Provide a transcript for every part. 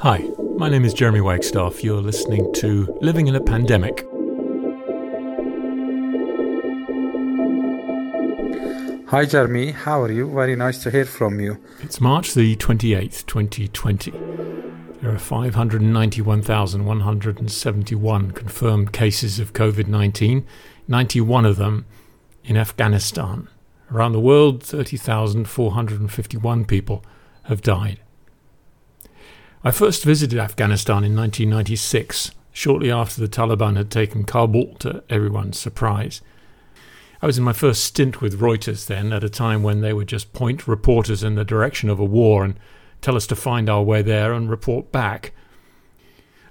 Hi, my name is Jeremy Wagstaff. You're listening to Living in a Pandemic. Hi, Jeremy. How are you? Very nice to hear from you. It's March the 28th, 2020. There are 591,171 confirmed cases of COVID 19, 91 of them in Afghanistan. Around the world, 30,451 people have died. I first visited Afghanistan in 1996, shortly after the Taliban had taken Kabul to everyone's surprise. I was in my first stint with Reuters then, at a time when they would just point reporters in the direction of a war and tell us to find our way there and report back.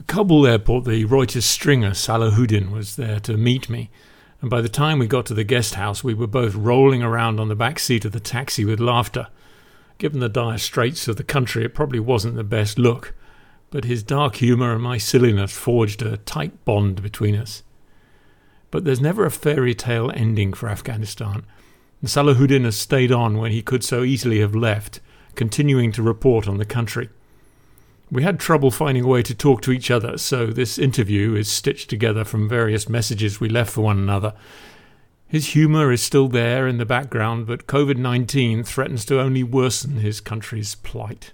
At Kabul airport, the Reuters stringer Salahuddin was there to meet me, and by the time we got to the guest house, we were both rolling around on the back seat of the taxi with laughter. Given the dire straits of the country, it probably wasn't the best look, but his dark humour and my silliness forged a tight bond between us. But there's never a fairy tale ending for Afghanistan, and Salahuddin has stayed on when he could so easily have left, continuing to report on the country. We had trouble finding a way to talk to each other, so this interview is stitched together from various messages we left for one another his humour is still there in the background, but COVID 19 threatens to only worsen his country's plight.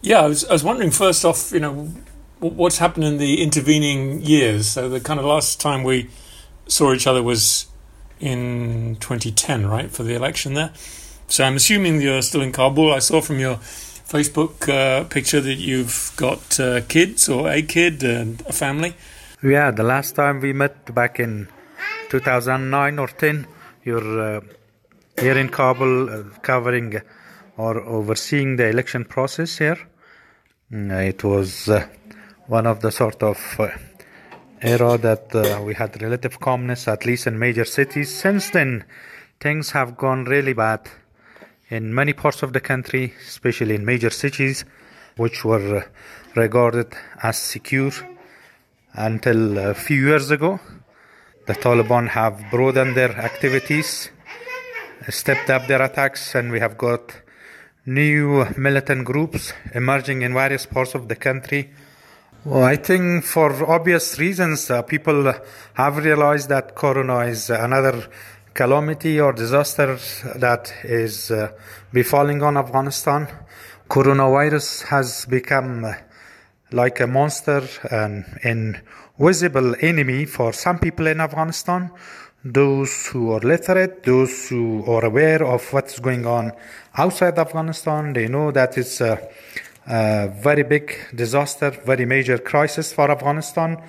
Yeah, I was, I was wondering first off, you know, what's happened in the intervening years? So, the kind of last time we saw each other was in 2010, right, for the election there. So, I'm assuming you're still in Kabul. I saw from your Facebook uh, picture that you've got uh, kids or a kid and a family. Yeah, the last time we met back in 2009 or 10, you're uh, here in Kabul uh, covering or overseeing the election process here. Mm, it was uh, one of the sort of uh, era that uh, we had relative calmness, at least in major cities. Since then, things have gone really bad in many parts of the country, especially in major cities, which were uh, regarded as secure until a few years ago. The Taliban have broadened their activities, stepped up their attacks, and we have got new militant groups emerging in various parts of the country. Well, I think for obvious reasons, uh, people have realized that Corona is another calamity or disaster that is uh, befalling on Afghanistan. Coronavirus has become like a monster and in visible enemy for some people in Afghanistan, those who are literate, those who are aware of what's going on outside Afghanistan. They know that it's a, a very big disaster, very major crisis for Afghanistan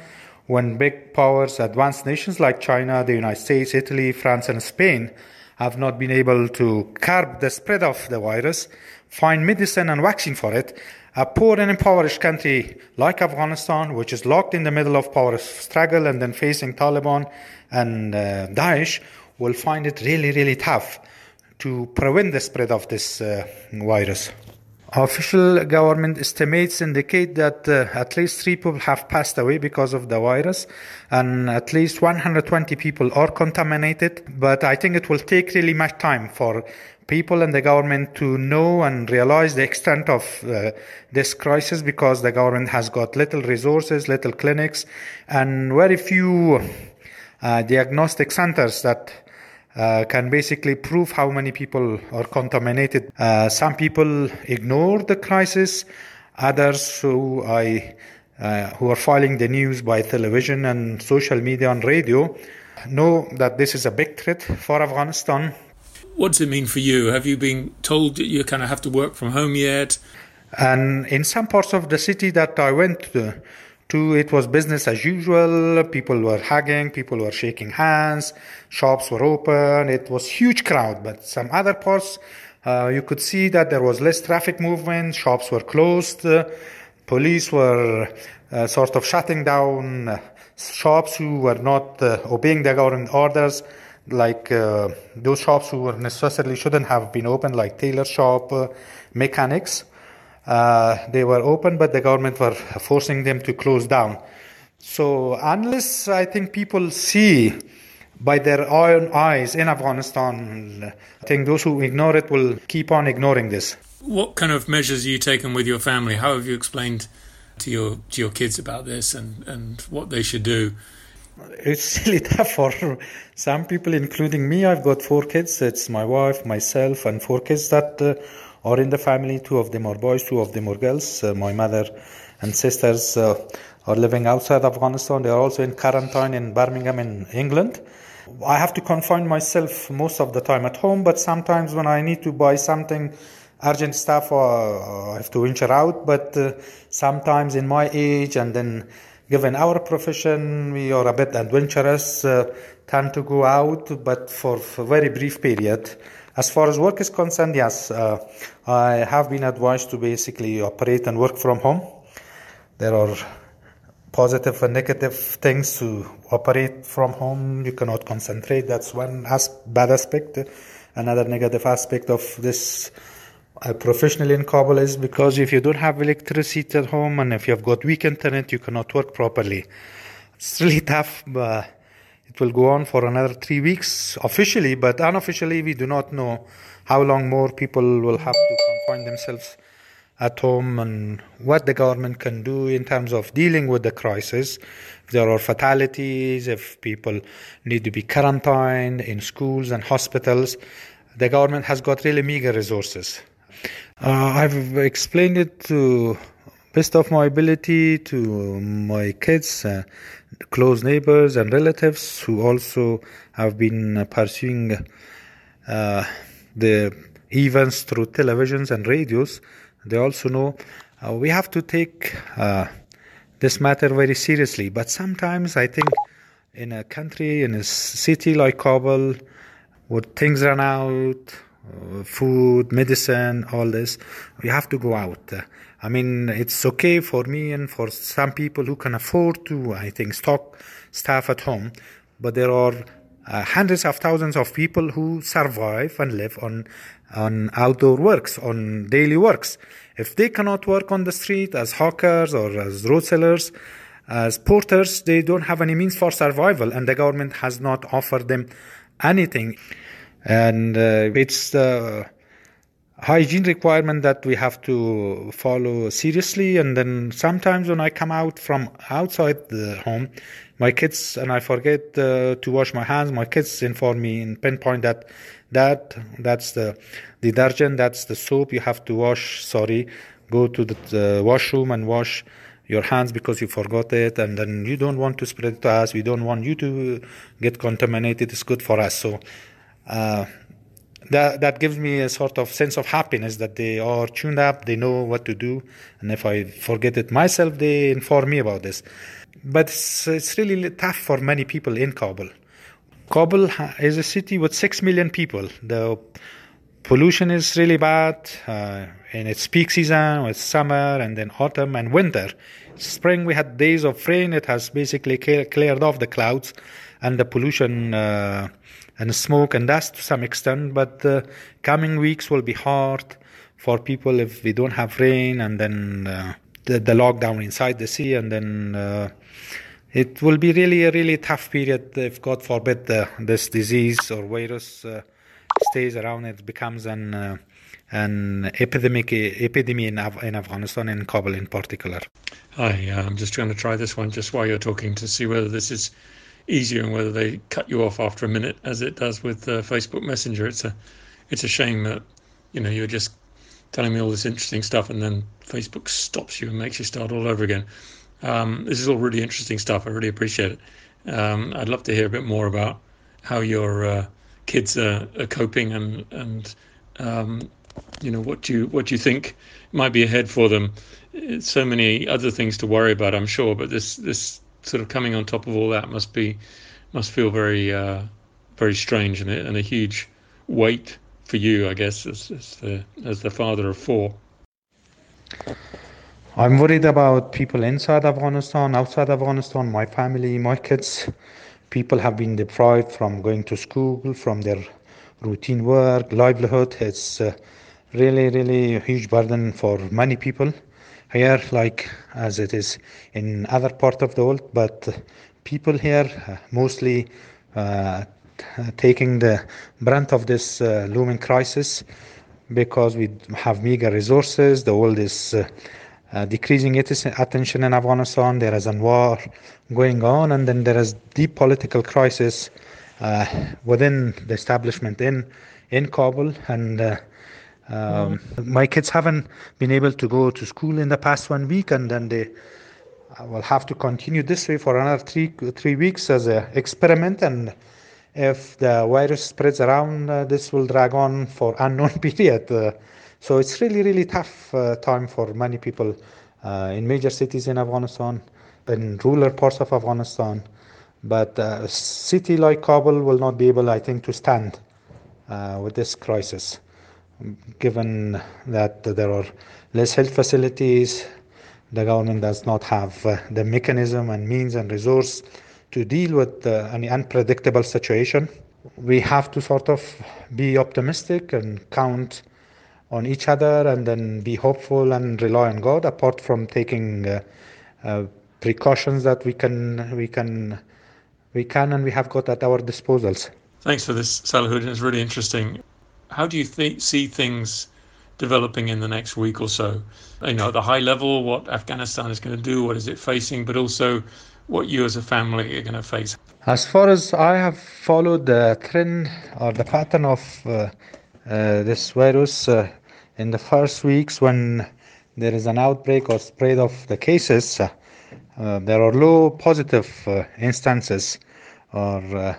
when big powers, advanced nations like China, the United States, Italy, France, and Spain have not been able to curb the spread of the virus, find medicine and vaccine for it, a poor and impoverished country like Afghanistan, which is locked in the middle of power struggle and then facing Taliban and uh, Daesh, will find it really, really tough to prevent the spread of this uh, virus. Official government estimates indicate that uh, at least three people have passed away because of the virus, and at least 120 people are contaminated. But I think it will take really much time for people and the government to know and realize the extent of uh, this crisis because the government has got little resources, little clinics, and very few uh, diagnostic centers that uh, can basically prove how many people are contaminated. Uh, some people ignore the crisis, others who I uh, who are following the news by television and social media and radio know that this is a big threat for Afghanistan what does it mean for you? Have you been told that you kind of have to work from home yet? And in some parts of the city that I went to, to, it was business as usual. People were hugging, people were shaking hands, shops were open. It was huge crowd. But some other parts, uh, you could see that there was less traffic movement. Shops were closed. Uh, police were uh, sort of shutting down uh, shops who were not uh, obeying the government orders like uh, those shops who were necessarily shouldn't have been open, like tailor shop, mechanics. Uh, they were open, but the government were forcing them to close down. So unless I think people see by their own eyes in Afghanistan, I think those who ignore it will keep on ignoring this. What kind of measures are you taking with your family? How have you explained to your to your kids about this and, and what they should do? It's really tough for some people, including me. I've got four kids. It's my wife, myself, and four kids that uh, are in the family. Two of them are boys, two of them are girls. Uh, my mother and sisters uh, are living outside Afghanistan. They are also in quarantine in Birmingham, in England. I have to confine myself most of the time at home, but sometimes when I need to buy something urgent stuff or I have to venture out. But uh, sometimes in my age and then given our profession, we are a bit adventurous, uh, tend to go out, but for, for a very brief period. As far as work is concerned, yes, uh, I have been advised to basically operate and work from home. There are positive and negative things to operate from home. You cannot concentrate. That's one as- bad aspect. Another negative aspect of this uh, professional in Kabul is because if you don't have electricity at home and if you have got weak internet, you cannot work properly. It's really tough. But it will go on for another three weeks officially, but unofficially, we do not know how long more people will have to confine themselves at home and what the government can do in terms of dealing with the crisis. If there are fatalities, if people need to be quarantined in schools and hospitals, the government has got really meager resources. Uh, I've explained it to best of my ability to my kids, uh, close neighbors, and relatives who also have been pursuing uh, the events through televisions and radios. They also know uh, we have to take uh, this matter very seriously. But sometimes I think in a country, in a city like Kabul, where things run out, uh, food, medicine, all this, we have to go out. I mean, it's okay for me and for some people who can afford to, I think, stock stuff at home, but there are uh, hundreds of thousands of people who survive and live on on outdoor works, on daily works. If they cannot work on the street as hawkers or as road sellers, as porters, they don't have any means for survival, and the government has not offered them anything. And uh, it's the hygiene requirement that we have to follow seriously. And then sometimes when I come out from outside the home, my kids and I forget uh, to wash my hands. My kids inform me and pinpoint that that that's the detergent, that's the soap you have to wash. Sorry, go to the, the washroom and wash your hands because you forgot it, and then you don't want to spread it to us. We don't want you to get contaminated. It's good for us. So. Uh, that that gives me a sort of sense of happiness that they are tuned up, they know what to do, and if I forget it myself, they inform me about this. But it's, it's really tough for many people in Kabul. Kabul is a city with six million people. The pollution is really bad uh, in its peak season, with summer and then autumn and winter. Spring we had days of rain. It has basically cleared off the clouds and the pollution. Uh, and smoke and dust to some extent, but the coming weeks will be hard for people if we don't have rain and then uh, the, the, lockdown inside the sea, and then uh, it will be really a really tough period if, God forbid, uh, this disease or virus uh, stays around. It becomes an uh, an epidemic epidemic in, Af- in Afghanistan in Kabul in particular. Hi, I'm just trying to try this one just while you're talking to see whether this is easier and whether they cut you off after a minute, as it does with uh, Facebook Messenger. It's a it's a shame that you know you're just telling me all this interesting stuff and then Facebook stops you and makes you start all over again. Um, this is all really interesting stuff. I really appreciate it. Um, I'd love to hear a bit more about how your uh, kids are, are, coping and and um, you know what you what you think might be ahead for them. It's so many other things to worry about, I'm sure, but this this sort of coming on top of all that must be must feel very uh, very strange and a, and a huge weight for you, I guess, as, as the as the father of four. I'm worried about people inside Afghanistan, outside Afghanistan, my family, my kids. People have been deprived from going to school, from their routine work, livelihood. It's uh, really, really a huge burden for many people here like as it is in other part of the world but people here uh, mostly uh, taking the brunt of this uh, looming crisis because we have meager resources. The world is uh, uh, decreasing its attention in Afghanistan. There is a war going on, and then there is deep political crisis uh, within the establishment in in Kabul. And um, my kids haven't been able to go to school in the past one week, and then they will have to continue this way for another three three weeks as an experiment. And if the virus spreads around, uh, this will drag on for unknown period. Uh, so it's really really tough uh, time for many people uh, in major cities in Afghanistan, in rural parts of Afghanistan. But a city like Kabul will not be able, I think, to stand uh, with this crisis given that there are less health facilities, the government does not have uh, the mechanism and means and resource to deal with uh, any unpredictable situation. We have to sort of be optimistic and count on each other and then be hopeful and rely on God apart from taking uh, uh precautions that we can we can we can and we have got at our disposals. Thanks for this, Salahuddin. It's really interesting how do you th- see things developing in the next week or so? You know, at the high level, what Afghanistan is going to do, what is it facing, but also what you as a family are going to face. As far as I have followed the trend or the pattern of uh, uh, this virus uh, in the first weeks when there is an outbreak or spread of the cases, uh, uh, there are low positive uh, instances or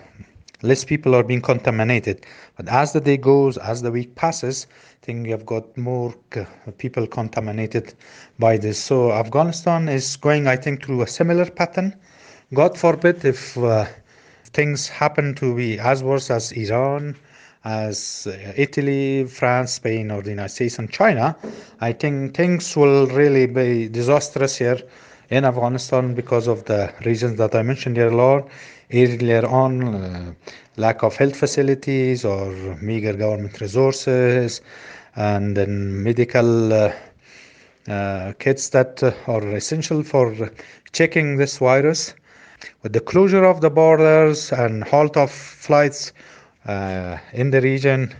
less people are being contaminated. But as the day goes, as the week passes, I think you have got more people contaminated by this. So Afghanistan is going, I think, through a similar pattern. God forbid if uh, things happen to be as worse as Iran, as uh, Italy, France, Spain, or the United States and China, I think things will really be disastrous here in Afghanistan because of the reasons that I mentioned earlier, earlier on. Uh, lack of health facilities or meager government resources, and then medical uh, uh, kits that uh, are essential for checking this virus. With the closure of the borders and halt of flights uh, in the region,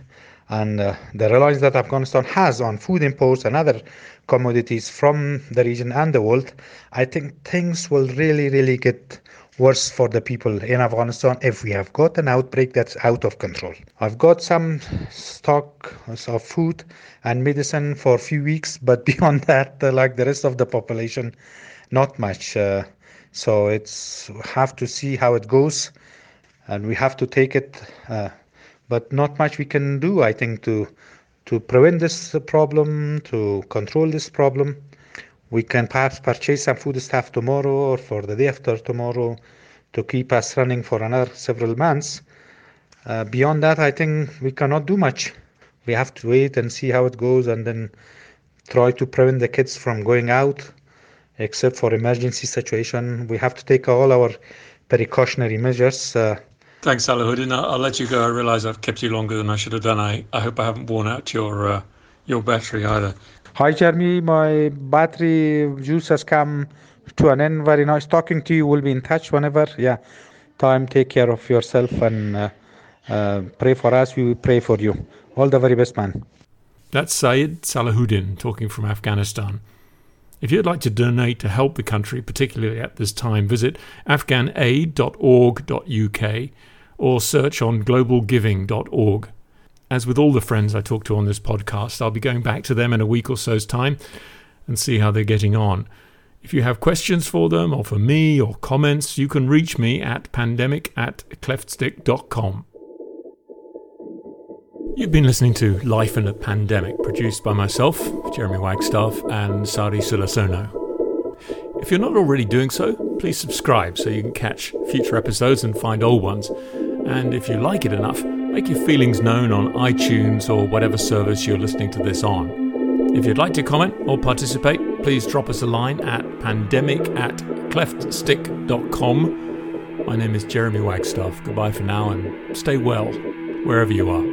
and uh, the reliance that Afghanistan has on food imports and other commodities from the region and the world, I think things will really, really get worse for the people in Afghanistan if we have got an outbreak that's out of control. I've got some stock of food and medicine for a few weeks, but beyond that, uh, like the rest of the population, not much. Uh, so it's have to see how it goes, and we have to take it. Uh, but not much we can do, I think, to to prevent this problem, to control this problem we can perhaps purchase some food stuff tomorrow or for the day after tomorrow to keep us running for another several months. Uh, beyond that, I think we cannot do much. We have to wait and see how it goes and then try to prevent the kids from going out, except for emergency situation. We have to take all our precautionary measures. Uh, Thanks, Salahuddin. I'll, I'll let you go. I realize I've kept you longer than I should have done. I, I hope I haven't worn out your uh, your battery either. Hi, Jeremy. My battery juice has come to an end. Very nice talking to you. We'll be in touch whenever. Yeah. Time. Take care of yourself and uh, uh, pray for us. We will pray for you. All the very best, man. That's Sayed Salahuddin talking from Afghanistan. If you'd like to donate to help the country, particularly at this time, visit afghanaid.org.uk or search on globalgiving.org. As with all the friends I talk to on this podcast, I'll be going back to them in a week or so's time and see how they're getting on. If you have questions for them or for me or comments, you can reach me at pandemic at cleftstick.com. You've been listening to Life in a Pandemic, produced by myself, Jeremy Wagstaff, and Sari Sulasono. If you're not already doing so, please subscribe so you can catch future episodes and find old ones. And if you like it enough, Make your feelings known on iTunes or whatever service you're listening to this on. If you'd like to comment or participate, please drop us a line at pandemic at cleftstick.com. My name is Jeremy Wagstaff. Goodbye for now and stay well wherever you are.